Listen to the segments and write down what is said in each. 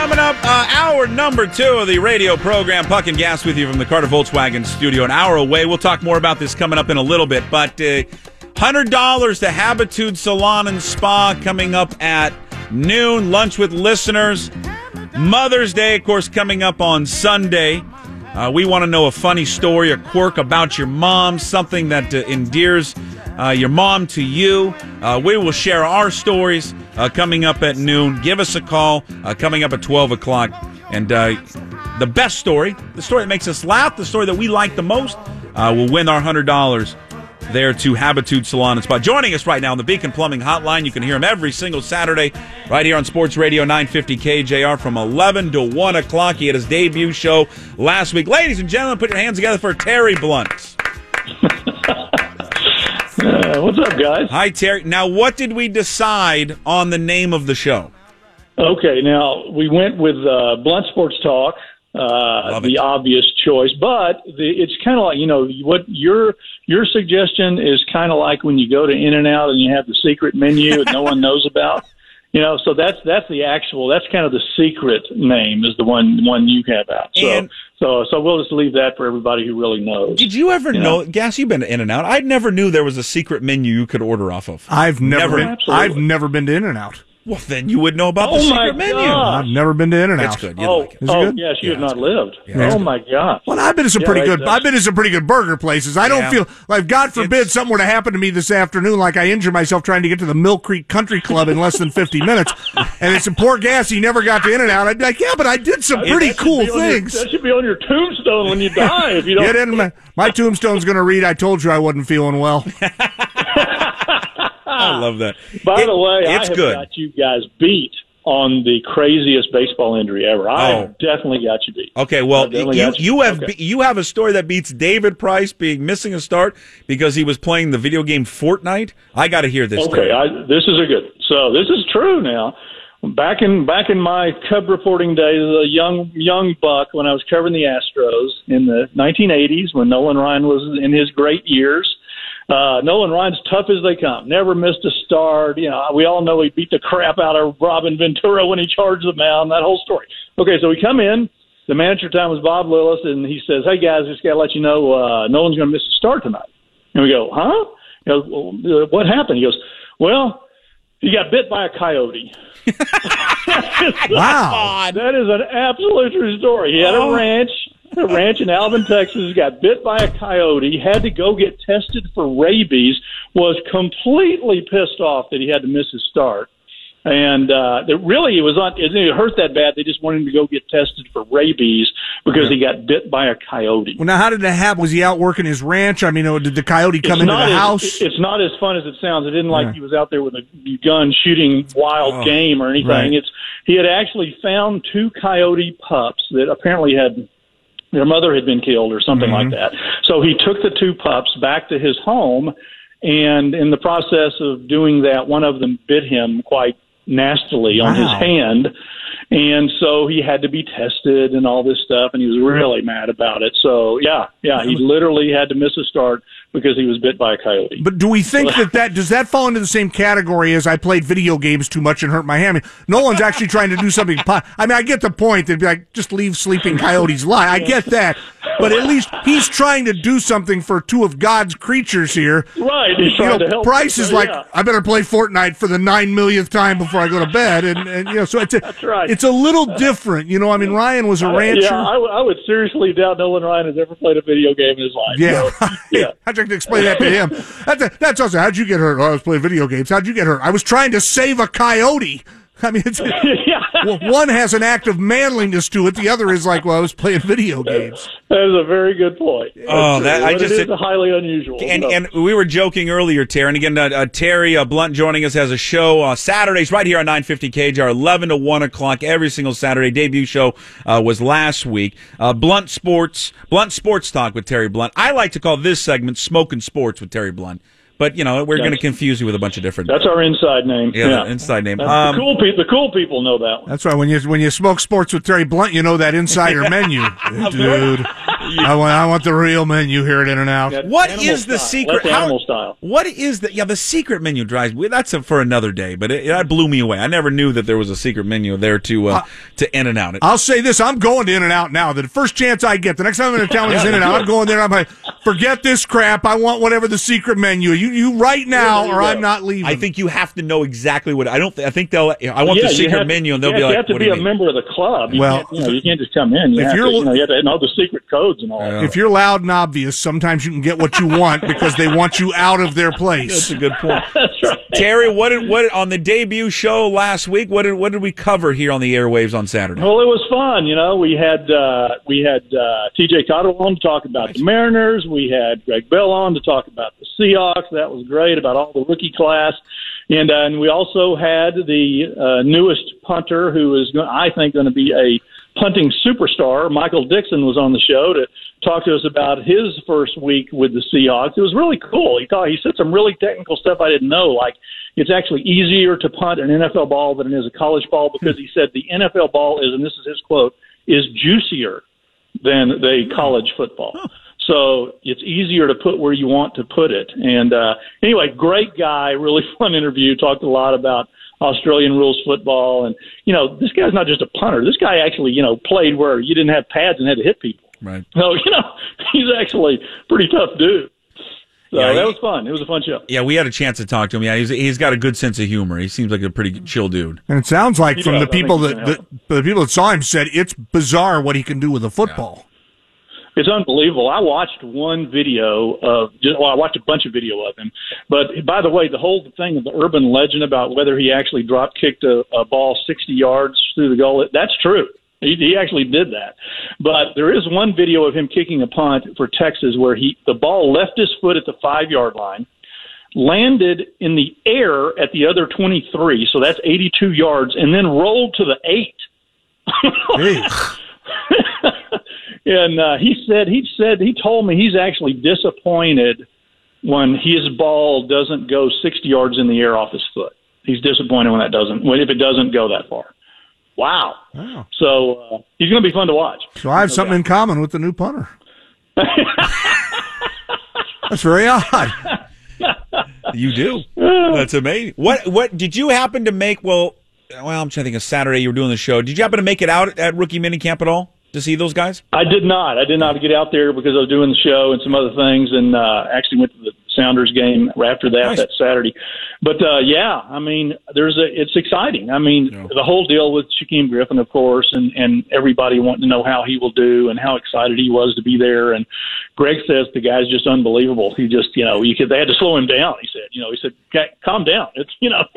coming up. Uh, hour number two of the radio program, Puck and Gas, with you from the Carter Volkswagen studio. An hour away. We'll talk more about this coming up in a little bit. But uh, hundred dollars to Habitude Salon and Spa coming up at noon. Lunch with listeners. Mother's Day, of course, coming up on Sunday. Uh, we want to know a funny story, a quirk about your mom, something that uh, endears uh, your mom to you. Uh, we will share our stories uh, coming up at noon. Give us a call uh, coming up at 12 o'clock. And uh, the best story, the story that makes us laugh, the story that we like the most, uh, will win our $100 there to Habitude Salon and Spa. Joining us right now on the Beacon Plumbing Hotline. You can hear him every single Saturday right here on Sports Radio 950 KJR from 11 to 1 o'clock. He had his debut show last week. Ladies and gentlemen, put your hands together for Terry Blount. Uh, what's up, guys? Hi, Terry. Now, what did we decide on the name of the show? Okay, now we went with uh, Blount Sports Talk, uh, the obvious choice, but the, it's kind of like you know what your your suggestion is kind of like when you go to In and Out and you have the secret menu that no one knows about. You know, so that's that's the actual that's kind of the secret name is the one one you have out. So And- so so we'll just leave that for everybody who really knows. Did you ever Yeah. know, Gas, you've been to in and out. I never knew there was a secret menu you could order off of. I've never, Never. been, I've never been to In and Out. Well, then you would know about the Oh, my secret menu. God. I've never been to In and It's Out. good. You'd oh, like it. Is it oh good? yes, you have Yeah, not lived. Yeah. Oh my God. Well, I've been to some Yeah, pretty good. that's- I've been to some pretty good burger places. I don't feel like, God forbid, It's- something were to happen to me this afternoon, like I injure myself trying to get to the Mill Creek Country Club in less than fifty minutes, and it's some poor gas. He never got to In and Out. I'd be like, yeah, but I did some pretty That should cool be on your- things. that should be on your tombstone when you die. If you don't, Yeah, then my, my tombstone's going to read, "I told you I wasn't feeling well." I ah. love that. By It- the way, I it's have good. got you guys beat on the craziest baseball injury ever. I Oh. have definitely got you beat. Okay, well, you, definitely got you have Okay. you have a story that beats David Price being missing a start because he was playing the video game Fortnite. I got to hear this. Okay. I, this is a good. So this is true now. Back in back in my Cub reporting days, as a young young buck, when I was covering the Astros in the 1980s, when Nolan Ryan was in his great years. Uh, Nolan Ryan's tough as they come. Never missed a start. You know, we all know he beat the crap out of Robin Ventura when he charged the mound. That whole story. Okay, so we come in. The manager time was Bob Lillis, and he says, "Hey guys, just got to let you know, uh, Nolan's going to miss a start tonight." And we go, "Huh?" He goes, well, uh, "What happened?" He goes, "Well, he got bit by a coyote." Wow. That is an absolute true story. He had Oh. a ranch, a ranch in Alvin, Texas. Got bit by a coyote. Had to go get tested for rabies. Was completely pissed off that he had to miss his start. And uh, it really, it was on. It didn't hurt that bad. They just wanted him to go get tested for rabies because he got bit by a coyote. Well, now how did that happen? Was he out working his ranch? I mean, or did the coyote come it's into the as, house? It's not as fun as it sounds. It didn't like Yeah. he was out there with a gun shooting wild Oh, game or anything. right. It's he had actually found two coyote pups that apparently had their mother had been killed or something Mm-hmm. like that. So he took the two pups back to his home, and in the process of doing that, one of them bit him quite nastily on his hand. And so he had to be tested and all this stuff, and he was really mad about it. So yeah, yeah, he literally had to miss a start because he was bit by a coyote. But do we think that that does that fall into the same category as I played video games too much and hurt my hand? I mean, Nolan's actually trying to do something. po- I mean, I get the point. They'd be like, just leave sleeping coyotes lie. I get that, but at least he's trying to do something for two of God's creatures here. Right, he's You know, to help. Price is So, like, yeah. I better play Fortnite for the nine millionth time before I go to bed, and, and you know, so it's a, That's right. it's a little different. You know, I mean, Ryan was a uh, rancher. Yeah, I, would- I would seriously doubt Nolan Ryan has ever played a video game in his life. Yeah, So, yeah. How'd explain that to him? That's, that's also how'd you get hurt? Oh, I was playing video games. How'd you get hurt? I was trying to save a coyote. I mean, it's, yeah. well, one has an act of manliness to it. The other is like, well, I was playing video games. That is a very good point. Oh, That's that- true. I But just it said- highly unusual. And, So- and we were joking earlier, Terry. And again, uh, uh, Terry uh, Blount joining us has a show uh, Saturdays right here on 950 KJR, 11 to 1 o'clock every single Saturday. Debut show uh, was last week. Uh, Blount Sports, Blount Sports Talk with Terry Blount. I like to call this segment Smoking Sports with Terry Blount. But, you know, we're going to confuse you with a bunch of different. that's our inside name. Yeah, the inside name. Um, the cool people. The cool people know that one. That's right. When you when you smoke sports with Terry Blount, you know that insider menu, dude. I want, I want the real menu here at In and Out. That's What animal is the style. secret? That's animal style. What is the yeah the secret menu drives me? That's a, for another day, but it, that blew me away. I never knew that there was a secret menu there to uh, to In and Out. I'll say this: I'm going to In and Out now. The first chance I get, the next time I'm in town is In and Out. I'm going there. I'm like, forget this crap. I want whatever the secret menu. You, you right now, there you or go. I'm not leaving. I think you have to know exactly what I don't. Th- I think they'll. I want Yeah, the secret have- menu, and they'll you be have, like, you have to "What be a mean?" member of the club. You, Well, can't, you, know, you can't just come in. You, if have, you're- to, you know, you have to know the secret codes and all that. if you're loud and obvious, sometimes you can get what you want because they want you out of their place. That's a good point. That's right. Terry, what did what on the debut show last week? What did what did we cover here on the airwaves on Saturday? Well, it was fun. You know, we had uh, we had uh, T.J. Cotterill on to talk about the Mariners. We had Greg Bell on to talk about the Seahawks. That was great about all the rookie class, and uh, and we also had the uh, newest punter who is, go- I think, going to be a punting superstar. Michael Dickson was on the show to talk to us about his first week with the Seahawks. It was really cool. He thought he said some really technical stuff I didn't know, like it's actually easier to punt an NFL ball than it is a college ball because he said the NFL ball is, and this is his quote, is juicier than the college football. So it's easier to put where you want to put it. And uh, anyway, great guy, really fun interview. Talked a lot about Australian rules football, and you know, this guy's not just a punter. This guy actually, you know, played where you didn't have pads and had to hit people. Right. So you know, he's actually a pretty tough dude. So Yeah, that was fun. It was a fun show. Yeah, we had a chance to talk to him. Yeah, he's he's got a good sense of humor. He seems like a pretty chill dude. And it sounds like He from does. the people that, can that the people that saw him said it's bizarre what he can do with a football. It's unbelievable. I watched one video of, well, I watched a bunch of video of him. But by the way, the whole thing of the urban legend about whether he actually drop kicked a, a ball 60 yards through the goal, that's true. He, he actually did that. But there is one video of him kicking a punt for Texas where he the ball left his foot at the five yard line, landed in the air at the other 23, so that's 82 yards, and then rolled to the eight. Jeez. and uh, he said he said he told me he's actually disappointed when his ball doesn't go 60 yards in the air off his foot. He's disappointed when that doesn't when if it doesn't go that far. Wow. Wow. So uh, he's going to be fun to watch. So I have something in common with the new punter. That's very odd. You do. That's amazing. What what did you happen to make? Well, well, I'm trying to think of Saturday. You were doing the show. Did you happen to make it out at rookie minicamp at all to see those guys? I did not. I did not get out there because I was doing the show and some other things, and uh, actually went to the Sounders game after that Nice. that Saturday. But uh, yeah, I mean, there's a. It's exciting. I mean, Yeah. the whole deal with Shaquem Griffin, of course, and and everybody wanting to know how he will do and how excited he was to be there. And Greg says the guy's just unbelievable. He just, you know, you could. They had to slow him down. He said, you know, he said, "Okay, calm down. It's you know,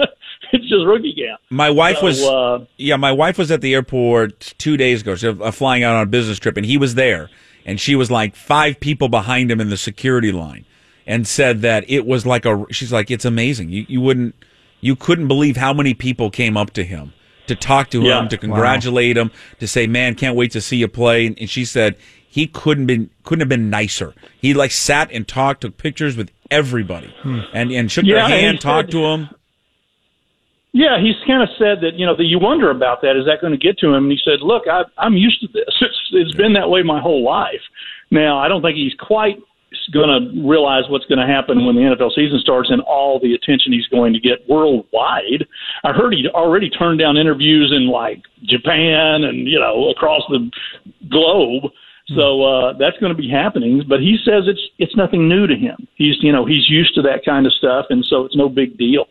it's just rookie camp. My wife So, was uh, yeah, my wife was at the airport two days ago. She was uh, flying out on a business trip, and he was there, and she was like five people behind him in the security line, and said that it was like a. She's like, it's amazing. You you wouldn't, you couldn't believe how many people came up to him to talk to Yeah. him, to congratulate him, to say, "Man, can't wait to see you play." And, and she said he couldn't been couldn't have been nicer. He like sat and talked, took pictures with everybody, hmm. and and shook Yeah, their and hand, talked said- to him. Yeah, he's kind of said that you know that you wonder about that. Is that going to get to him? And he said, "Look, I, I'm used to this. It's, it's been that way my whole life. Now, I don't think he's quite going to realize what's going to happen when the NFL season starts and all the attention he's going to get worldwide. I heard he already turned down interviews in like Japan and you know across the globe. So uh, that's going to be happening. But he says it's it's nothing new to him. He's you know he's used to that kind of stuff, and so it's no big deal.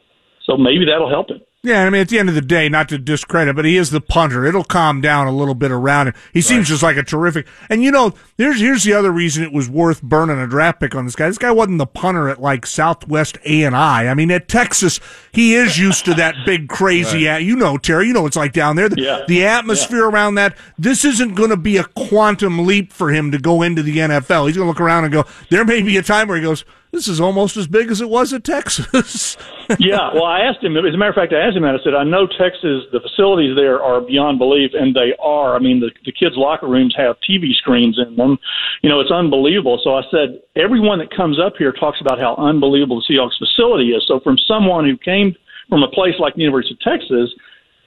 So maybe that'll help him. Yeah, I mean, at the end of the day, not to discredit, but he is the punter. It'll calm down a little bit around him. He seems just like a terrific. And you know, here's here's the other reason it was worth burning a draft pick on this guy. This guy wasn't the punter at like Southwest A and I. I mean, at Texas, he is used to that big crazy. at, you know, Terry, you know it's like down there. The, Yeah. the atmosphere around that. This isn't going to be a quantum leap for him to go into the NFL. He's going to look around and go. There may be a time where he goes. This is almost as big as it was at Texas. yeah, well, I asked him. As a matter of fact, I asked that. I said, I know Texas, the facilities there are beyond belief, and they are. I mean, the, the kids' locker rooms have TV screens in them. You know, it's unbelievable. So I said, everyone that comes up here talks about how unbelievable the Seahawks facility is. So from someone who came from a place like the University of Texas,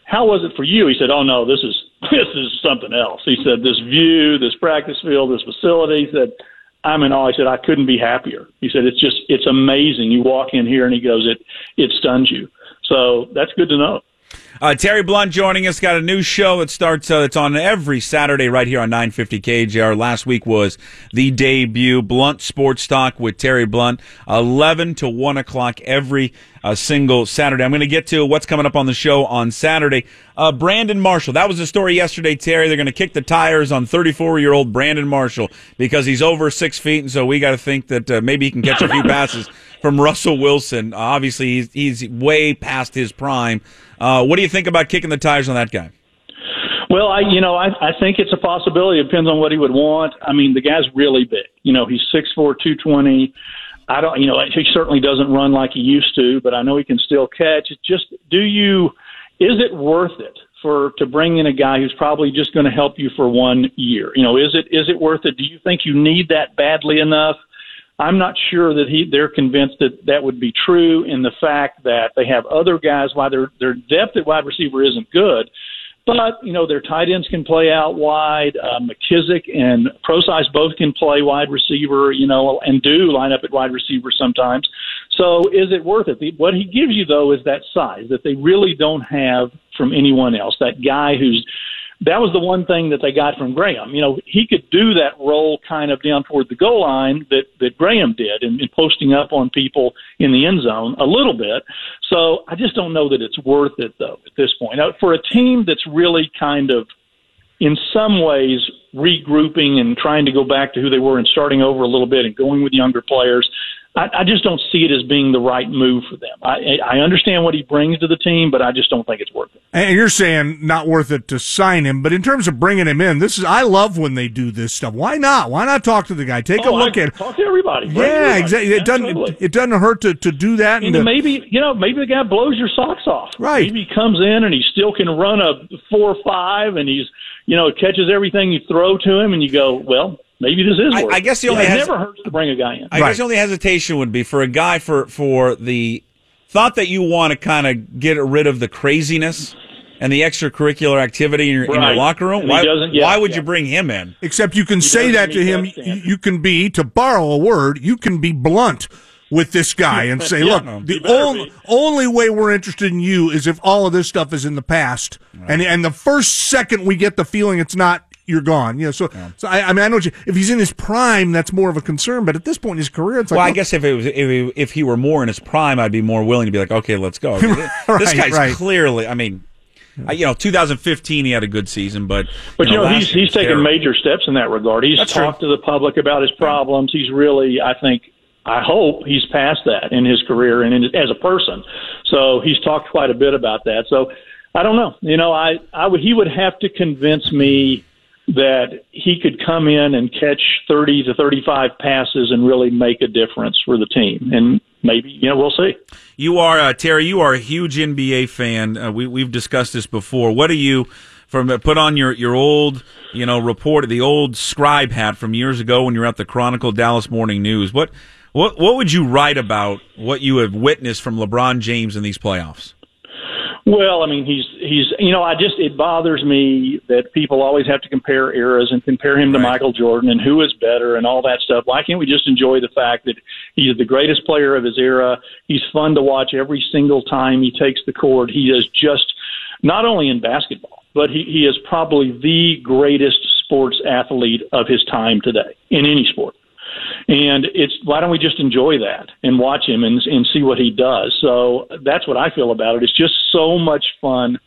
how was it for you? He said, oh no, this is this is something else. He said, this view, this practice field, this facility. He said, I'm in awe. He said, I couldn't be happier. He said, it's just it's amazing. You walk in here and he goes, it it stuns you. So that's good to know. Uh, Terry Blount joining us. Got a new show that starts. Uh, it's on every Saturday right here on 950 KJR. Last week was the debut Blount Sports Talk with Terry Blount, 11 to 1 o'clock every uh, single Saturday. I'm going to get to what's coming up on the show on Saturday. Uh, Brandon Marshall. That was the story yesterday, Terry. They're going to kick the tires on 34 year old Brandon Marshall because he's over six feet, and so we got to think that uh, maybe he can catch a few passes from Russell Wilson. Obviously, he's, he's way past his prime. Uh, what do you think about kicking the tires on that guy? Well, I you know I I think it's a possibility. It depends on what he would want. I mean, the guy's really big. You know, he's six four, two twenty. I don't, you know, he certainly doesn't run like he used to, but I know he can still catch. It's just, do you, is it worth it for to bring in a guy who's probably just going to help you for one year? You know, is it is it worth it? Do you think you need that badly enough? I'm not sure that he they're convinced that that would be true in the fact that they have other guys. Why their their depth at wide receiver isn't good, but you know their tight ends can play out wide. Uh, McKissic and Prosise both can play wide receiver. You know, and do line up at wide receiver sometimes. So is it worth it? The, what he gives you though is that size that they really don't have from anyone else. That guy who's that was the one thing that they got from Graham. You know, he could do that role kind of down toward the goal line that that Graham did, and, and posting up on people in the end zone a little bit. So I just don't know that it's worth it though at this point. Now, for a team that's really kind of in some ways regrouping and trying to go back to who they were and starting over a little bit and going with younger players. I, I just don't see it as being the right move for them. I, I understand what he brings to the team, but I just don't think it's worth it. And you're saying not worth it to sign him, but in terms of bringing him in, this is I love when they do this stuff. Why not? Why not talk to the guy? Take oh, a look I, at it. Talk to everybody. Yeah, everybody. exactly. It doesn't it, it, doesn't hurt to, to do that. And, and maybe you know maybe the guy blows your socks off. Right. Maybe he comes in and he still can run a four or five, and he's you know catches everything you throw to him, and you go well maybe this is. I, I, guess the only yeah, hes- it never hurts to bring a guy in. I right. guess the only hesitation would be for a guy for for the thought that you want to kind of get rid of the craziness and the extracurricular activity in your, right. in your locker room. Why, yeah, why would yeah. you bring him in? Except you can he say that to him. That you can be, to borrow a word, you can be blunt with this guy and say, yeah, look, no, the only, only way we're interested in you is if all of this stuff is in the past. Right. And, and the first second we get the feeling it's not, you're gone. You know, so yeah. so I, I, mean, I know you, if he's in his prime, that's more of a concern. But at this point in his career, it's like, well, I guess if it was if he, if he were more in his prime, I'd be more willing to be like, okay, let's go. Right, this guy's right. clearly, I mean. You know, 2015 he had a good season, but but you know, know he's he's taken terrible. major steps in that regard. He's That's talked true. to the public about his problems. He's really, I think, I hope he's past that in his career and in, as a person. So he's talked quite a bit about that. So I don't know. You know, I I would he would have to convince me that he could come in and catch 30 to 35 passes and really make a difference for the team. And maybe, you know, we'll see. You are, uh, Terry, you are a huge NBA fan. Uh, we, we've discussed this before. What do you, from uh, put on your, your old, you know, report, the old scribe hat from years ago when you were at the Chronicle Dallas Morning News. What, what, what would you write about what you have witnessed from LeBron James in these playoffs? Well, I mean, he's he's you know, I just it bothers me that people always have to compare eras and compare him to Right. Michael Jordan and who is better and all that stuff. Why can't we just enjoy the fact that he's the greatest player of his era? He's fun to watch every single time he takes the court. He is just not only in basketball, but he, he is probably the greatest sports athlete of his time today in any sport. And it's why don't we just enjoy that and watch him and and see what he does? So that's what I feel about it. It's just so much fun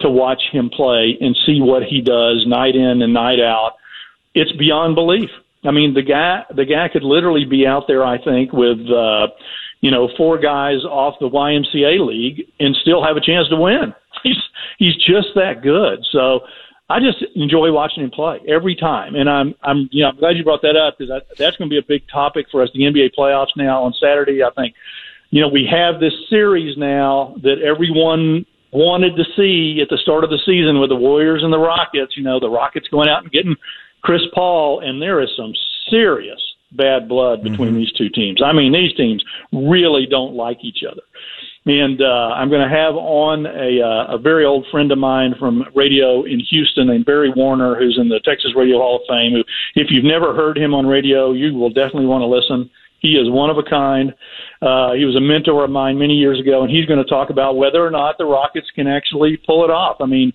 to watch him play and see what he does night in and night out. It's beyond belief. I mean, the guy the guy could literally be out there. I think with uh, you know four guys off the YMCA league and still have a chance to win. He's he's just that good. So I just enjoy watching him play every time, and I'm I'm you know I'm glad you brought that up because that's going to be a big topic for us. The NBA playoffs now on Saturday. I think you know we have this series now that everyone wanted to see at the start of the season with the Warriors and the Rockets. You know the Rockets going out and getting Chris Paul, and there is some serious bad blood between mm-hmm. these two teams. I mean these teams really don't like each other. And uh, I'm going to have on a, uh, a very old friend of mine from radio in Houston named Barry Warner, who's in the Texas Radio Hall of Fame. Who, if you've never heard him on radio, you will definitely want to listen. He is one of a kind. Uh, he was a mentor of mine many years ago, and he's going to talk about whether or not the Rockets can actually pull it off. I mean,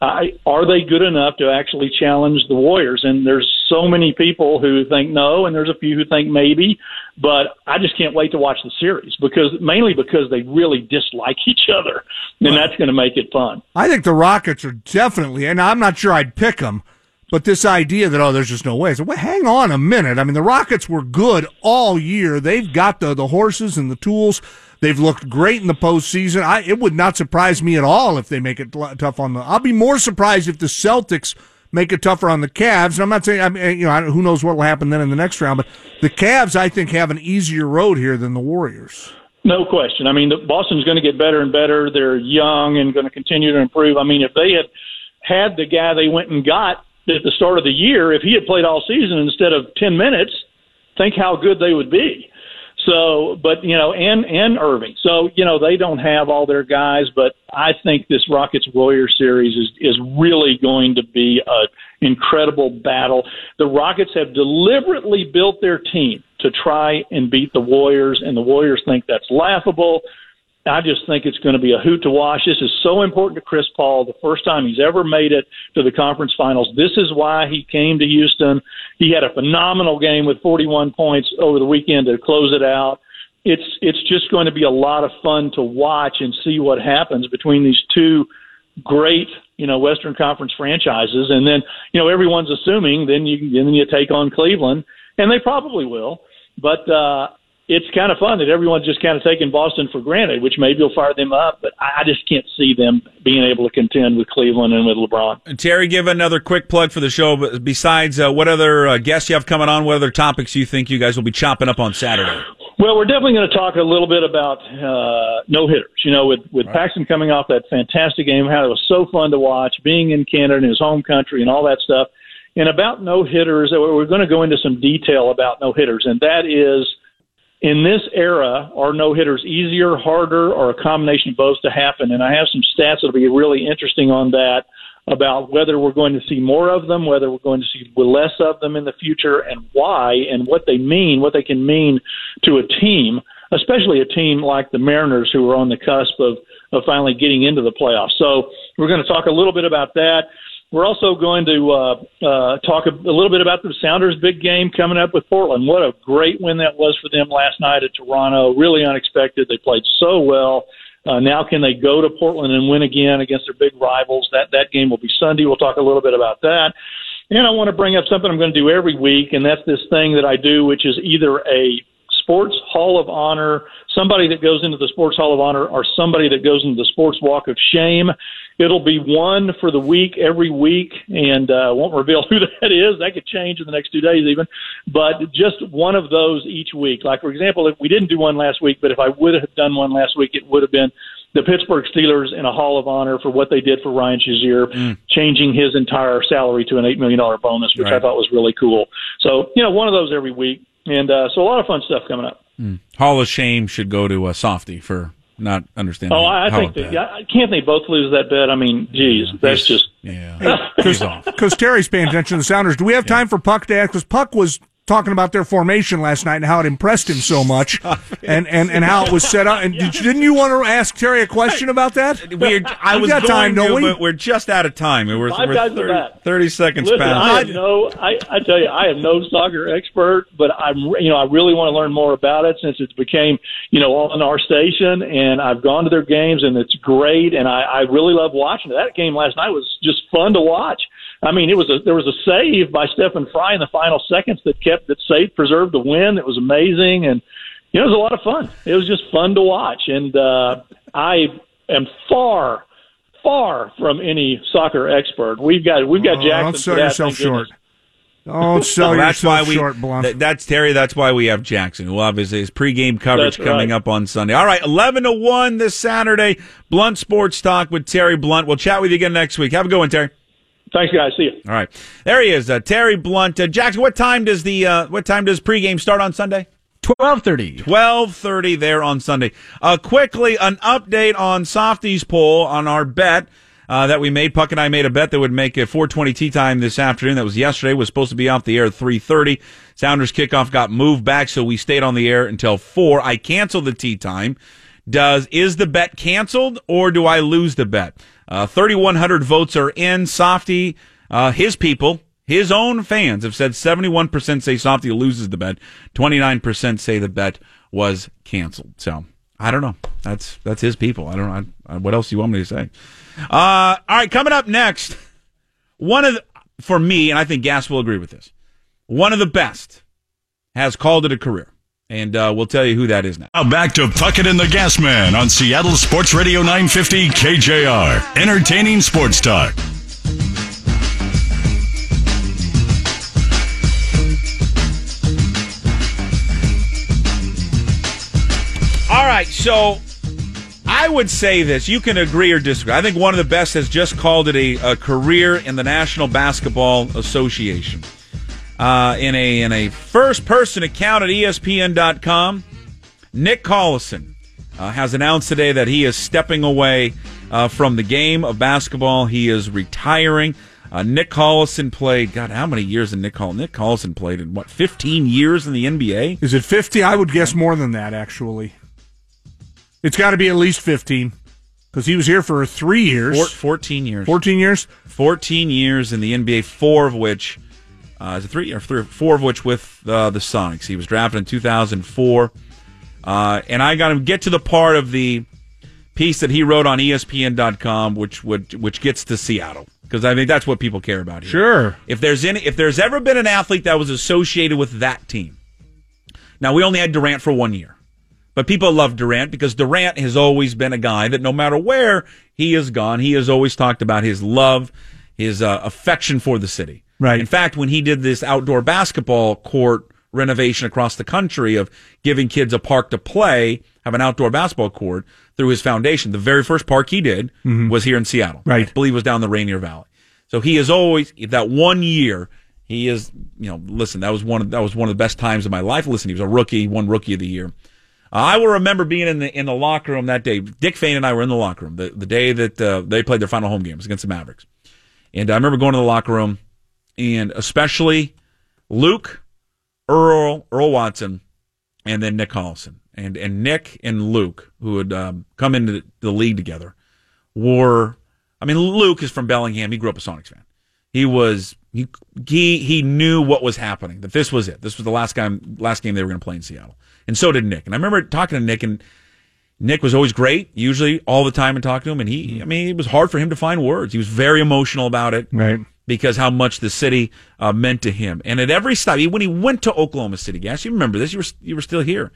I, are they good enough to actually challenge the Warriors? And there's so many people who think no, and there's a few who think maybe. But I just can't wait to watch the series because mainly because they really dislike each other, and that's going to make it fun. I think the Rockets are definitely, and I'm not sure I'd pick them. But this idea that oh, there's just no way. So well, hang on a minute. I mean, the Rockets were good all year. They've got the the horses and the tools. They've looked great in the postseason. I, it would not surprise me at all if they make it tough on the. I'll be more surprised if the Celtics make it tougher on the Cavs. And I'm not saying, I mean, you know, who knows what will happen then in the next round, but the Cavs, I think, have an easier road here than the Warriors. No question. I mean, the, Boston's going to get better and better. They're young and going to continue to improve. I mean, if they had had the guy they went and got at the start of the year, if he had played all season instead of 10 minutes, think how good they would be. So, but you know, and and Irving. So, you know, they don't have all their guys, but I think this Rockets Warriors series is is really going to be a incredible battle. The Rockets have deliberately built their team to try and beat the Warriors, and the Warriors think that's laughable. I just think it's going to be a hoot to watch. This is so important to Chris Paul. The first time he's ever made it to the conference finals. This is why he came to Houston. He had a phenomenal game with 41 points over the weekend to close it out. It's it's just going to be a lot of fun to watch and see what happens between these two great, you know, Western Conference franchises. And then, you know, everyone's assuming then you then you take on Cleveland, and they probably will. But uh, it's kind of fun that everyone's just kind of taking Boston for granted, which maybe will fire them up. But I just can't see them being able to contend with Cleveland and with LeBron. Terry, give another quick plug for the show. But besides, uh, what other uh, guests you have coming on? What other topics you think you guys will be chopping up on Saturday? Well, we're definitely going to talk a little bit about uh, no hitters. You know, with with right. Paxton coming off that fantastic game, how it was so fun to watch, being in Canada, in his home country, and all that stuff. And about no hitters, we're going to go into some detail about no hitters, and that is in this era, are no hitters easier, harder, or a combination of both to happen? And I have some stats that'll be really interesting on that about whether we're going to see more of them, whether we're going to see less of them in the future, and why, and what they mean, what they can mean to a team, especially a team like the Mariners who are on the cusp of, of finally getting into the playoffs. So we're going to talk a little bit about that. We're also going to uh, uh, talk a, a little bit about the Sounders' big game coming up with Portland. What a great win that was for them last night at Toronto. Really unexpected. They played so well. Uh, now, can they go to Portland and win again against their big rivals? That that game will be Sunday. We'll talk a little bit about that. And I want to bring up something I'm going to do every week, and that's this thing that I do, which is either a Sports Hall of Honor, somebody that goes into the Sports Hall of Honor, or somebody that goes into the Sports Walk of Shame. It'll be one for the week every week, and uh, won't reveal who that is. That could change in the next two days, even. But just one of those each week. Like for example, if we didn't do one last week, but if I would have done one last week, it would have been the Pittsburgh Steelers in a Hall of Honor for what they did for Ryan Shazier, mm. changing his entire salary to an eight million dollar bonus, which right. I thought was really cool. So you know, one of those every week, and uh, so a lot of fun stuff coming up. Mm. Hall of Shame should go to a softy for not understanding. Oh, I think that, yeah, can't they both lose that bet? I mean, geez, yeah, that's just yeah. Because Terry's paying attention to the Sounders. Do we have time for Puck to ask? Because Puck was talking about their formation last night and how it impressed him so much, and, and, and how it was set up. And yeah. didn't you want to ask Terry a question about that? We, I was got time, to, we? but we're just out of time. We're, Five we're guys 30, 30 seconds Listen, past. I am no, I, I tell you, I am no soccer expert, but I'm, you know, I really want to learn more about it since it became, you know, on our station, and I've gone to their games, and it's great, and I, I really love watching it. That game last night was just fun to watch. I mean, it was a there was a save by Stefan Frei in the final seconds that kept that saved preserved the win. It was amazing, and you know, it was a lot of fun. It was just fun to watch, and uh, I am far far from any soccer expert. We've got we've got oh, Jackson. Don't sell yourself short. Don't sell well, that's why we, short, Blount. Th- that's Terry. That's why we have Jackson, who obviously his pregame coverage that's coming right. up on Sunday. All right, eleven to one this Saturday. Blount Sports Talk with Terry Blount. We'll chat with you again next week. Have a good one, Terry. Thanks, guys. See you. All right, there he is, uh, Terry Blount. Uh, Jackson, what time does the uh, what time does pregame start on Sunday? 12:30. 12:30 there on Sunday. Uh, quickly, an update on Softies poll on our bet. Uh, that we made. Puck and I made a bet that would make a 420 tee time this afternoon. That was yesterday. Was supposed to be off the air at 3:30. Sounders kickoff got moved back, so we stayed on the air until four. I canceled the tee time. Does is the bet canceled or do I lose the bet? Uh, 3,100 votes are in. Softy, uh, his people, his own fans have said 71% say Softy loses the bet. 29% say the bet was canceled. So I don't know. That's that's his people. I don't know. I, what else do you want me to say? Uh, all right, coming up next, one of the, for me, and I think Gas will agree with this. One of the best has called it a career, and uh, we'll tell you who that is now. Now back to Puckett and the Gas Man on Seattle Sports Radio 950 KJR, entertaining sports talk. All right, so I would say this. You can agree or disagree. I think one of the best has just called it a, a career in the National Basketball Association. Uh, in a in a first person account at ESPN.com, Nick Collison uh, has announced today that he is stepping away uh, from the game of basketball. He is retiring. Uh, Nick Collison played. God, how many years did Nick Collison? Nick Collison played in what? Fifteen years in the NBA. Is it fifty? I would guess more than that. Actually, it's got to be at least fifteen because he was here for three years. Four, Fourteen years. Fourteen years. 14 years in the NBA, four of which, uh, is it three or three, four of which with uh, the Sonics. He was drafted in 2004. Uh, and I got to get to the part of the piece that he wrote on ESPN.com, which would which gets to Seattle because I think that's what people care about here. Sure. If there's any, if there's ever been an athlete that was associated with that team, now we only had Durant for one year. But people love Durant because Durant has always been a guy that no matter where he has gone, he has always talked about his love, his uh, affection for the city. Right. In fact, when he did this outdoor basketball court renovation across the country of giving kids a park to play, have an outdoor basketball court through his foundation, the very first park he did was here in Seattle. Right. I believe it was down the Rainier Valley. So he is always that one year. He is, you know, listen. That was one. Of, that was one of the best times of my life. Listen, he was a rookie, won rookie of the year. I will remember being in the in the locker room that day. Dick Fain and I were in the locker room the, the day that uh, they played their final home games against the Mavericks, and I remember going to the locker room, and especially Luke, Earl, Earl Watson, and then Nick Collison, and and Nick and Luke, who had um, come into the league together, were. I mean, Luke is from Bellingham. He grew up a Sonics fan. He was he he he knew what was happening. That this was it. This was the last game last game they were going to play in Seattle, and so did Nick. And I remember talking to Nick, and Nick was always great, usually all the time, and talking to him. And he, I mean, it was hard for him to find words. He was very emotional about it, Right. Because how much the city uh, meant to him. And at every stop, when he went to Oklahoma City, gas, you remember this? You were you were still here.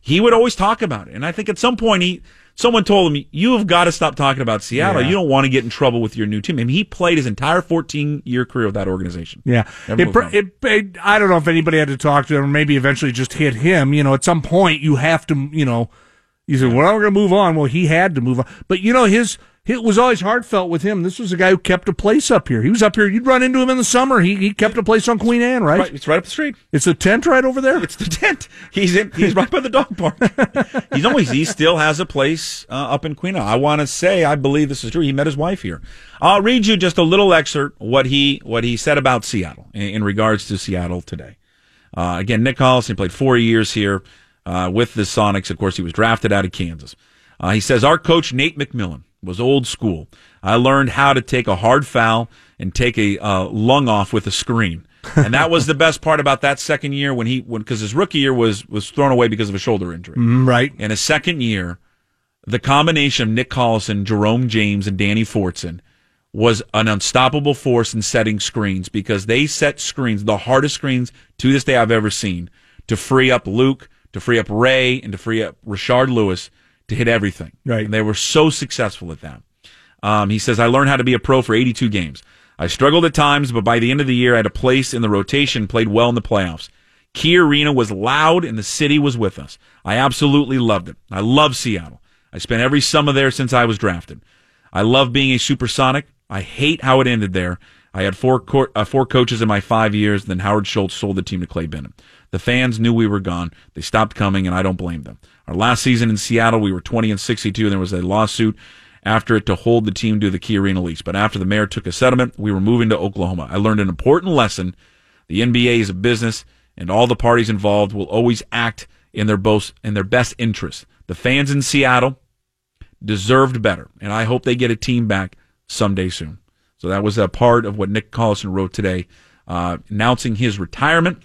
He would always talk about it, and I think at some point he. Someone told him, "You have got to stop talking about Seattle. Yeah. You don't want to get in trouble with your new team." I mean, he played his entire 14-year career with that organization. Yeah, it, moved pr- on. it, it. I don't know if anybody had to talk to him, or maybe eventually just hit him. You know, at some point you have to. You know, you said, "Well, we're going to move on." Well, he had to move on, but you know his. It was always heartfelt with him. This was a guy who kept a place up here. He was up here. You'd run into him in the summer. He he kept a place on Queen Anne, right? Right, it's right up the street. It's a tent right over there. It's the tent. He's in. He's right by the dog park. he's always. He still has a place uh, up in Queen. Anne. I want to say I believe this is true. He met his wife here. I'll read you just a little excerpt what he what he said about Seattle in, in regards to Seattle today. Uh, again, Nick Collison played four years here uh, with the Sonics. Of course, he was drafted out of Kansas. Uh, he says our coach Nate McMillan was old school. I learned how to take a hard foul and take a uh, lung off with a screen. and that was the best part about that second year when he when because his rookie year was was thrown away because of a shoulder injury. Mm, right. In his second year, the combination of Nick Collison, Jerome James, and Danny Fortson was an unstoppable force in setting screens because they set screens, the hardest screens to this day I've ever seen, to free up Luke, to free up Ray, and to free up Rashard Lewis to hit everything. Right. And they were so successful at that. Um, he says, I learned how to be a pro for 82 games. I struggled at times, but by the end of the year, I had a place in the rotation, played well in the playoffs. Key Arena was loud and the city was with us. I absolutely loved it. I love Seattle. I spent every summer there since I was drafted. I love being a supersonic. I hate how it ended there. I had four co- uh, four coaches in my five years. Then Howard Schultz sold the team to Clay Bennett. The fans knew we were gone. They stopped coming, and I don't blame them. Our last season in Seattle, we were 20 and 62, and there was a lawsuit after it to hold the team to the Key Arena lease. But after the mayor took a settlement, we were moving to Oklahoma. I learned an important lesson. The NBA is a business, and all the parties involved will always act in their both in their best interest. The fans in Seattle deserved better, and I hope they get a team back someday soon. So that was a part of what Nick Collison wrote today, uh, announcing his retirement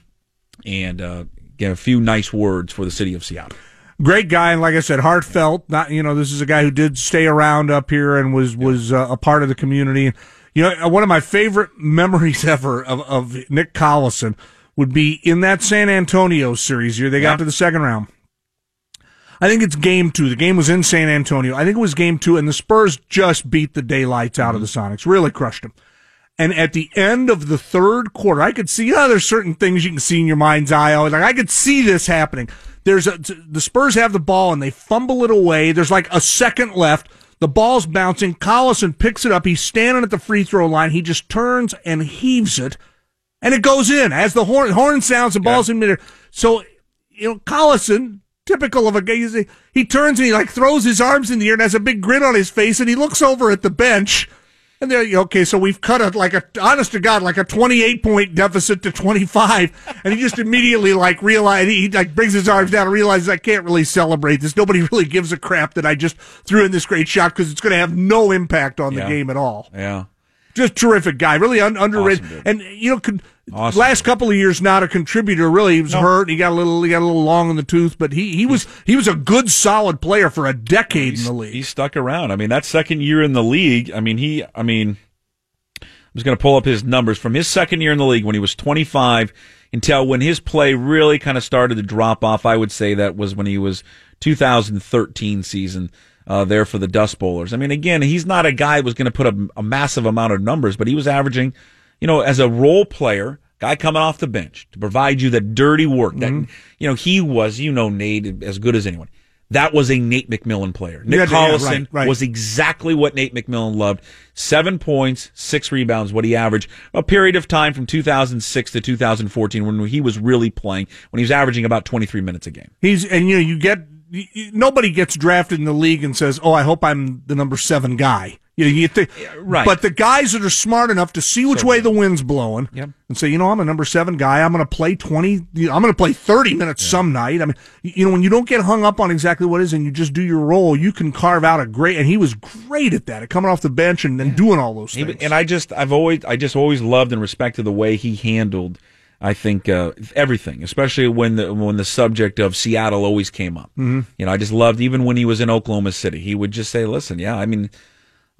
and uh, a few nice words for the city of Seattle great guy, and like I said, heartfelt. Not you know, this is a guy who did stay around up here and was was uh, a part of the community. You know, one of my favorite memories ever of, of Nick Collison would be in that San Antonio series year. They got to the second round. I think it's game two. The game was in San Antonio. I think it was game two, and the Spurs just beat the daylights out mm-hmm. of the Sonics. Really crushed them. And at the end of the third quarter, I could see, oh, there's certain things you can see in your mind's eye. I was like, I could see this happening. There's a, the Spurs have the ball and they fumble it away. There's like a second left. The ball's bouncing. Collison picks it up. He's standing at the free throw line. He just turns and heaves it, and it goes in as the horn horn sounds. The ball's yeah. in midair. So you know, Collison, typical of a guy, he turns and he like throws his arms in the air and has a big grin on his face, and he looks over at the bench and there, okay, so we've cut a like a honest to God like a twenty eight point deficit to twenty five, and he just immediately like realize he like brings his arms down and realizes I can't really celebrate this. Nobody really gives a crap that I just threw in this great shot because it's going to have no impact on the game at all. Yeah, just terrific guy, really un- underrated, awesome, and you know. Con- Awesome. Last couple of years, not a contributor. Really, he was no. hurt. He got a little, he got a little long in the tooth, but he, he was he was a good, solid player for a decade He's, in the league. He stuck around. I mean, that second year in the league. I mean, he. I mean, I was going to pull up his numbers from his second year in the league when he was 25 until when his play really kind of started to drop off. I would say that was when he was 2013 season. Uh, there for the Dust Bowlers. I mean, again, he's not a guy who was going to put a, a massive amount of numbers, but he was averaging you know, as a role player, guy coming off the bench to provide you the dirty work that, mm-hmm. you know, he was, you know, Nate as good as anyone. That was a Nate McMillan player. Nick yeah, Collison yeah, right, right. was exactly what Nate McMillan loved. Seven points, six rebounds, what he averaged. A period of time from 2006 to 2014 when he was really playing, when he was averaging about 23 minutes a game. He's, and you know, you get, nobody gets drafted in the league and says, "Oh, I hope I'm the number seven guy." You know, you think, right? But the guys that are smart enough to see which way the wind's blowing, yep. and say, you know, I'm a number seven guy. I'm going to play twenty. I'm going to play thirty minutes yeah. some night. I mean, you know, when you don't get hung up on exactly what is, and you just do your role, you can carve out a great. And he was great at that, at coming off the bench and, and doing all those things. and I just, I've always, I just always loved and respected the way he handled. I think uh, everything, especially when the when the subject of Seattle always came up. Mm-hmm. You know, I just loved even when he was in Oklahoma City. He would just say, "Listen, yeah, I mean,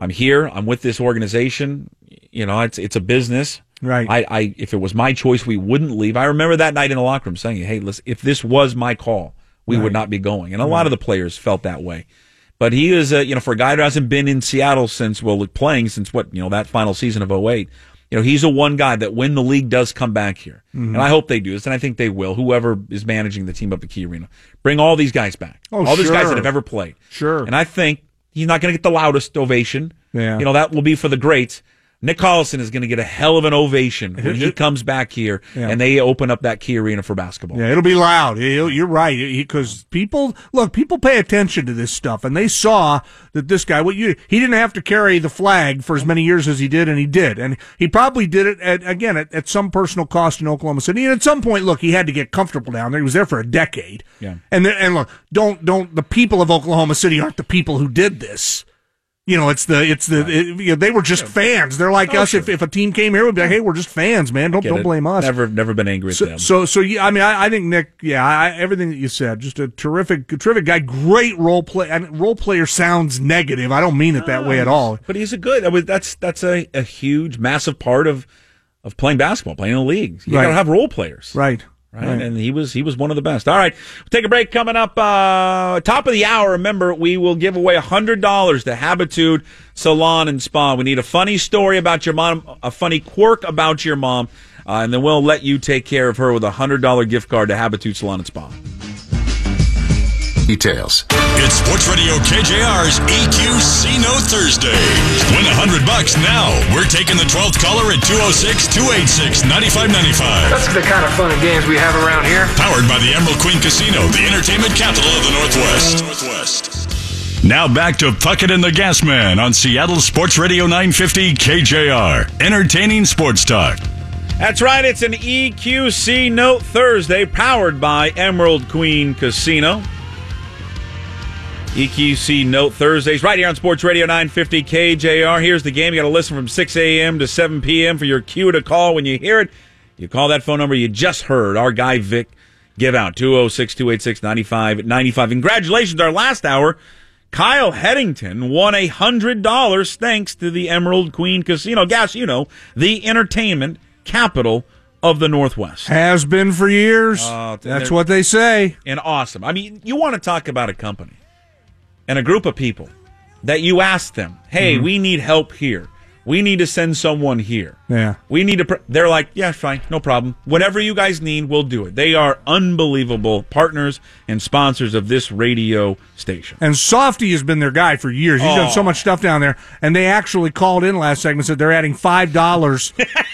I'm here. I'm with this organization. You know, it's it's a business. Right. I, I if it was my choice, we wouldn't leave. I remember that night in the locker room saying, "Hey, listen, if this was my call, we right. would not be going." And a right. lot of the players felt that way. But he is, a, you know, for a guy who hasn't been in Seattle since well, playing since what you know that final season of 08, you know, he's a one guy that when the league does come back here, mm-hmm. and I hope they do this, and I think they will. Whoever is managing the team up at Key Arena, bring all these guys back, oh, all sure. these guys that have ever played. Sure. And I think He's not going to get the loudest ovation. Yeah. You know, that will be for the greats. Nick Collison is going to get a hell of an ovation when he comes back here yeah. and they open up that key arena for basketball. Yeah, it'll be loud. You're right because people look, people pay attention to this stuff, and they saw that this guy, what you, he didn't have to carry the flag for as many years as he did, and he did, and he probably did it at, again at, at some personal cost in Oklahoma City. And at some point, look, he had to get comfortable down there. He was there for a decade. Yeah, and and look, don't don't the people of Oklahoma City aren't the people who did this. You know, it's the it's the it, you know, they were just fans. They're like oh, us. Sure. If, if a team came here, we'd be like, hey, we're just fans, man. Don't don't it. blame us. Never never been angry at so, them. So so yeah, I mean, I, I think Nick, yeah, I, everything that you said, just a terrific terrific guy, great role play. And role player sounds negative. I don't mean it that way at ah. all. But he's a good. I mean, that's that's a, a huge, massive part of of playing basketball, playing in the league. You right. got to have role players. Right. Right? right? And he was he was one of the best. All right, we'll take a break. Coming up, uh, top of the hour. Remember, we will give away a hundred dollars to Habitude Salon and Spa. We need a funny story about your mom, a funny quirk about your mom, uh, and then we'll let you take care of her with a hundred dollar gift card to Habitude Salon and Spa. Details. It's Sports Radio KJR's EQC No Thursday. Win a hundred bucks now. We're taking the 12th caller at 206-286-9595. That's the kind of fun and games we have around here. Powered by the Emerald Queen Casino, the entertainment capital of the Northwest. Northwest. Now back to Puckett and the Gas Man on Seattle Sports Radio 950 KJR. Entertaining sports talk. That's right. It's an EQC Note Thursday powered by Emerald Queen Casino. EQC Note Thursdays right here on Sports Radio 950 KJR. Here's the game. You got to listen from 6 a.m. to 7 p.m. for your cue to call when you hear it. You call that phone number you just heard. Our guy Vic give out 206 286 9595. Congratulations. Our last hour, Kyle Headington won a $100 thanks to the Emerald Queen Casino. Gas, you know, the entertainment capital of the Northwest. Has been for years. Oh, That's what they say. and awesome. I mean, you want to talk about a company and a group of people that you ask them, "Hey, mm-hmm. we need help here. We need to send someone here. Yeah. We need to." Pr-. They're like, "Yeah, fine, no problem. Whatever you guys need, we'll do it." They are unbelievable partners and sponsors of this radio station. And Softy has been their guy for years. He's done so oh. much stuff down there. And they actually called in last segment and said they're adding five dollars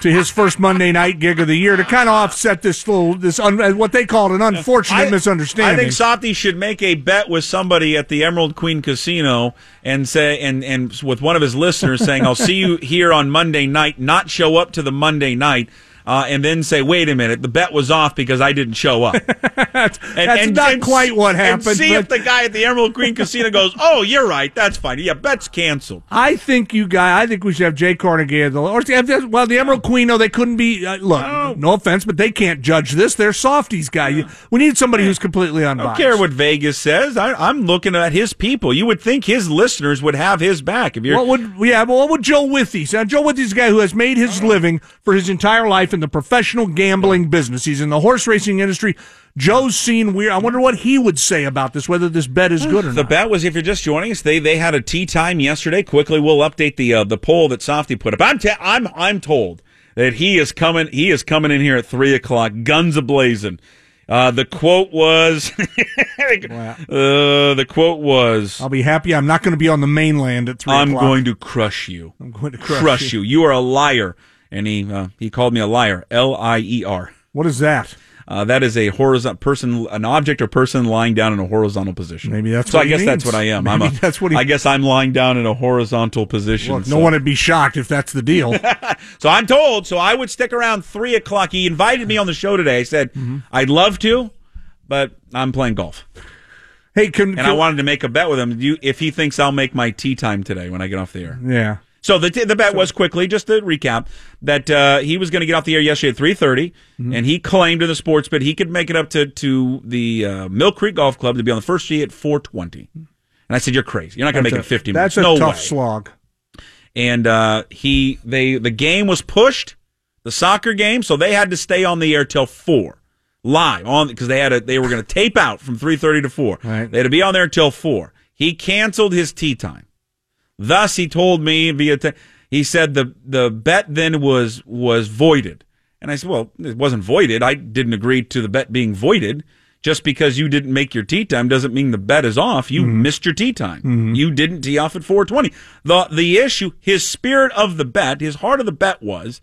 to his first Monday night gig of the year to kind of offset this little this un, what they called an unfortunate misunderstanding. I think Softy should make a bet with somebody at the Emerald Queen Casino and say and and with one of his listeners saying, "I'll see you here on Monday night." Not show up to the Monday night. Uh, and then say, "Wait a minute, the bet was off because I didn't show up." that's And, not quite what happened. And see if the guy at the Emerald Green Casino goes, "Oh, you're right, that's fine. Yeah, bet's canceled." I think you guys. I think we should have Jay Carnegie. at the- Or well, the Emerald Queen. No, they couldn't be. Uh, look, no. offense, but they can't judge this. They're softies guy. You- We need somebody who's completely I don't unbiased. care what Vegas says. I, I'm looking at his people. You would think his listeners would have his back. If you're What would yeah? But what would Joe Withy? say? Joe Withey's a guy who has made his living for his entire life in the professional gambling business. He's in the horse racing industry. Joe's seen weird. I wonder what he would say about this. Whether this bet is good or The not. The bet was if you're just joining us, they they had a tee time yesterday. Quickly, we'll update the uh, the poll that Softy put up. I'm t- I'm I'm told that he is coming. He is coming in here at three o'clock, guns a blazing. Uh, the quote was, uh, the quote was, I'll be happy. I'm not going to be on the mainland at 3 "I'm o'clock. going to crush you, I'm going to crush, crush, you. you. are a liar." And he uh, he called me a liar. L I E R. What is that? Uh, that is a horizontal person, an object or person lying down in a horizontal position. Maybe that's so. what I guess that's what I am. Maybe I'm a, that's what he- I guess I'm lying down in a horizontal position. Look, so. no one would be shocked if that's the deal. So I'm told. So I would stick around three o'clock. He invited me on the show today. I said Mm-hmm. I'd love to, but I'm playing golf, hey, can, and can I wanted to make a bet with him. You, if he thinks I'll make my tee time today when I get off the air. yeah. So the the bet was quickly just to recap that uh, he was going to get off the air yesterday at three Mm-hmm. and he claimed in the sports bet he could make it up to to the uh, Mill Creek Golf Club to be on the first tee at four twenty. And I said, "You're crazy. You're not going to make it That's a- fifty That's minutes. a no tough way." slog. and uh, he they the game was pushed, the soccer game, so they had to stay on the air till four, live on because they had a they were going to tape out from three thirty to four. Right. They had to be on there until four. He canceled his tee time. Thus, he told me via te- he said the the bet then was was voided, and I said, well, it wasn't voided. I didn't agree to the bet being voided. Just because you didn't make your tee time doesn't mean the bet is off. You mm-hmm. missed your tee time. Mm-hmm. You didn't tee off at 420. The the issue, his spirit of the bet, his heart of the bet was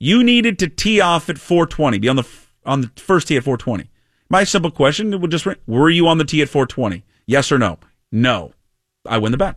you needed to tee off at 420, be on the on the first tee at 420. My simple question would just were you on the tee at 420? Yes or no? No. I win the bet.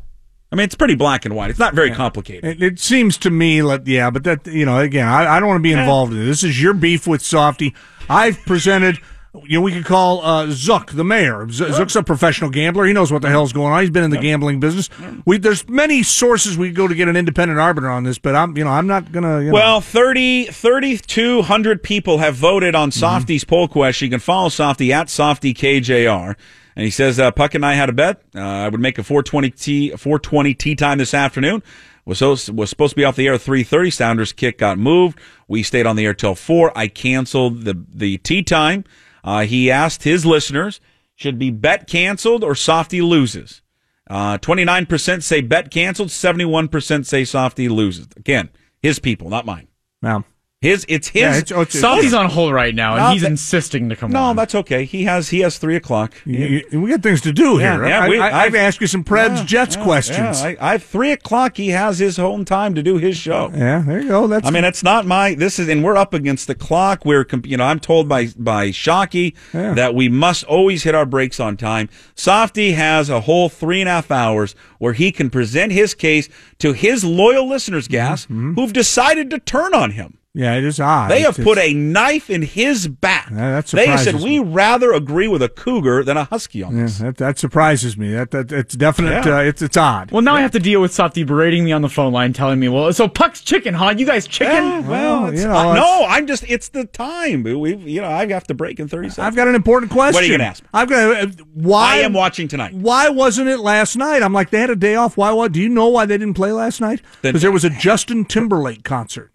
I mean, it's pretty black and white. It's not very complicated. It, it seems to me like yeah, but that you know again, I, I don't want to be involved in it. This is your beef with Softy. I've presented. You know, we could call uh, Zook the mayor. Z- Zook's a professional gambler. He knows what the hell's going on. He's been in the gambling business. We there's many sources we could go to get an independent arbiter on this, but I'm you know I'm not gonna. You know, Well, 30, 3,200 people have voted on Softy's poll question. You can follow Softy at Softy KJR. And he says, uh, Puck and I had a bet. Uh, I would make a 420 tee, 420 tee time this afternoon. Was was supposed to be off the air at 3:30. Sounders kick got moved. We stayed on the air till four. I canceled the the tee time. Uh, he asked his listeners, should be bet canceled or Softy loses. Uh, 29% say bet canceled. 71% say Softy loses. Again, his people, not mine. now His it's his. Yeah, it's- oh, it's- Softy's on hold right now, and No, he's that- insisting to come no, on. that's okay. He has he has three o'clock. You- you- we got things to do Yeah, here. yeah, I, we- I, I've I've- asked you some Preds Yeah, Jets yeah, questions. Yeah, I, I three o'clock. He has his home time to do his show. Yeah, there you go. That's I mean, it's not my. This is, and we're up against the clock. We're, you know, I'm told by by Shockey Yeah. that we must always hit our breaks on time. Softy has a whole three and a half hours where he can present his case to his loyal listeners, Gas, Mm-hmm. who've decided to turn on him. Yeah, it is odd. They have It's- put a knife in his back. Yeah, that they said surprises we rather agree with a cougar than a husky on Yeah, this. that, that surprises me. That, that it's definite. Yeah. Uh, it's it's odd. well, now I have to deal with Softy berating me on the phone line, telling me, "Well, so Puck's chicken, huh? You guys chicken?" Yeah, well, Well, it's- you know, uh, it's- no, I'm just. It's the time. We, you know, I have to break in thirty seconds. I've got an important question. What are you gonna ask me? I've got uh, why I am watching tonight. Why wasn't it last night? I'm like they had a day off. Why? What? Do you know why they didn't play last night? Then- Because there was a Justin Timberlake concert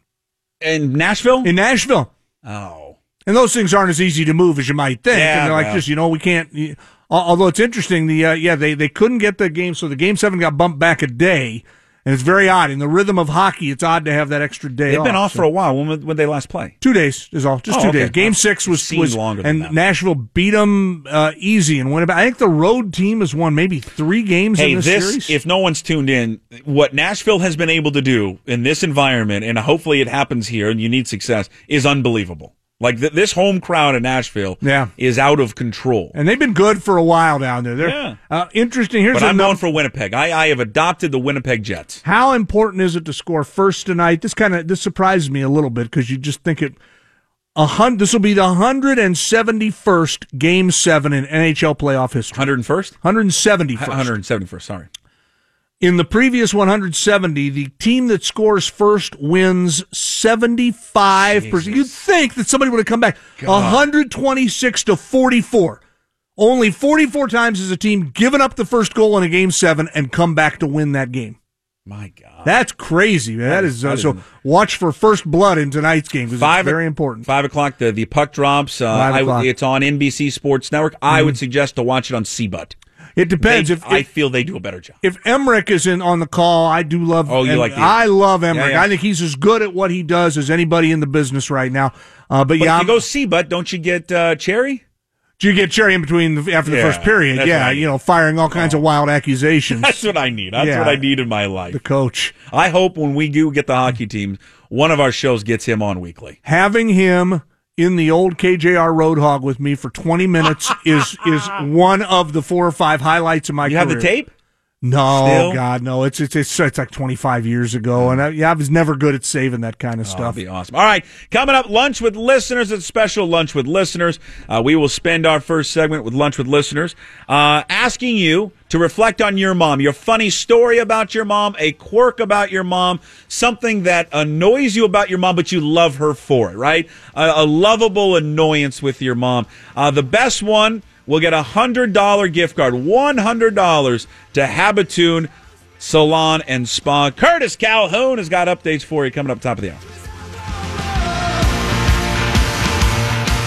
in Nashville. in Nashville. oh, And those things aren't as easy to move as you might think. Yeah, and they're like, well. just you know, we can't. you- although it's interesting, the uh, yeah, they they couldn't get the game, so the game seven got bumped back a day, and it's very odd in the rhythm of hockey. It's odd to have that extra day. they've been off so- for a while. When would they last play? Two days is all, just Oh, two okay. days. Game six was was longer than and that. Nashville beat them uh, easy and Winnipeg. I think the road team has won maybe three games Hey, in this, this series. if no one's tuned in, what Nashville has been able to do in this environment, and hopefully it happens here, and you need success, is unbelievable. Like th- this home crowd in Nashville, Yeah. is out of control. and they've been good for a while down there. They're Yeah. uh, interesting. Here's But I'm num- going for Winnipeg. I, I have adopted the Winnipeg Jets. How important is it to score first tonight? This kind of this surprises me a little bit because you just think it. A hun- this will be the hundred and seventy first game seven in NHL playoff history. 101st? Hundred and seventy first. 171st, sorry. In the previous 170, the team that scores first wins 75%. You'd think that somebody would have come back 126 to 44. Only 44 times has a team given up the first goal in a game seven and come back to win that game. My God. That's crazy. Man. That is, uh, that so. is- watch for first blood in tonight's game it's very important. Five o'clock, the, the puck drops. Uh, Five I- it's on NBC Sports Network. I would suggest to watch it on CBUT. It depends They- if, I feel they do a better job. if Emmerich is in on the call, I do love. Oh, you Em- like the- I love Emmerich. Yeah, yeah. I think he's as good at what he does as anybody in the business right now. Uh, but, But yeah, if you go CBUT, don't you get uh, Cherry? Do you get Cherry in between the, after the first period? Yeah, you know, firing all kinds of wild accusations. That's what I need. That's Yeah. what I need in my life. the coach I hope when we do get the hockey team, one of our shows gets him on weekly. having him in the old KJR Roadhog with me for 20 minutes is is one of the four or five highlights of my You career. have the tape? No, Still? God, no. It's it's it's, it's like 25 years ago, and I, yeah, I was never good at saving that kind of stuff. That'd stuff. be awesome. All right, coming up, lunch with listeners. It's a special lunch with listeners. Uh, we will spend our first segment with lunch with listeners, uh, asking you to reflect on your mom, your funny story about your mom, a quirk about your mom, something that annoys you about your mom, but you love her for it. Right? A, a lovable annoyance with your mom. Uh, the best one will get a hundred dollar gift card, one hundred dollars to Habitude Salon and Spa. Curtis Calhoun has got updates for you coming up top of the hour.